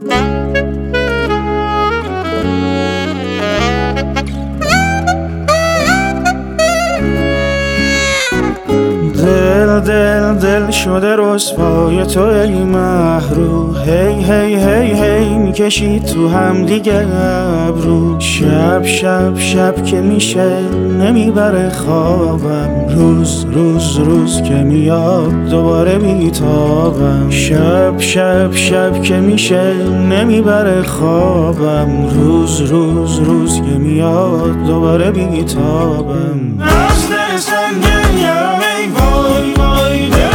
دل دل دل شده رسوای تو ای محرو هی هی هی. هی می‌کشی تو هم دیگه ابرو. شب شب شب که میشه نمی‌بره خوابم. روز روز روز که میاد دوباره بیتابم شب شب شب که میشه نمی‌بره خوابم. روز روز روز که میاد دوباره بیتابم از سنگین یارم ای وای وای.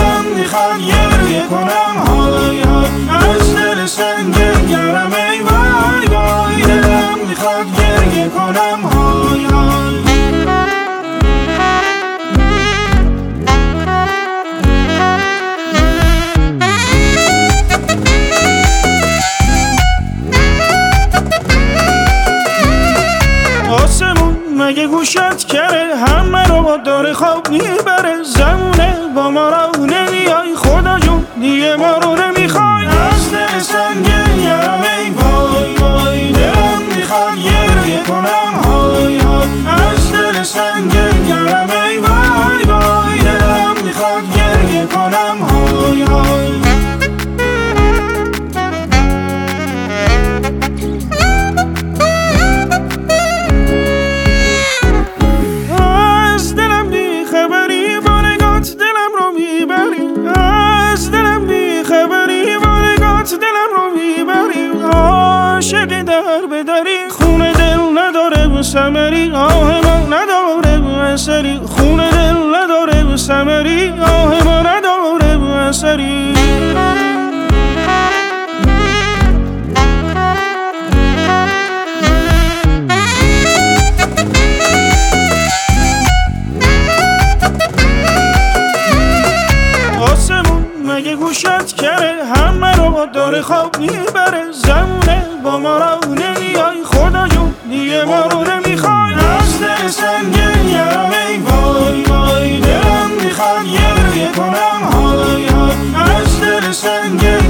کنم های آسمون مگه گوشت کره؟ همه رو داره خواب می‌بره. زمونه با ما رو نمیای خدا یارم ای وای وای دلم می‌خواد گریه کنم های های از دلم خبری با نگات دلم رو می‌بری. از دلم خبری با نگات دلم رو می‌بری. عاشقی در بدری خون دل نداره سمری آه ما نداره اثری خون دل نداره سمری آه ما نداره اثری. مگه گوشت کره؟ همه رو داره خواب می‌بره. زمونه با ما رو نمیای خدا جون دیگه ما رو دلم می‌خواد گریه کنم های های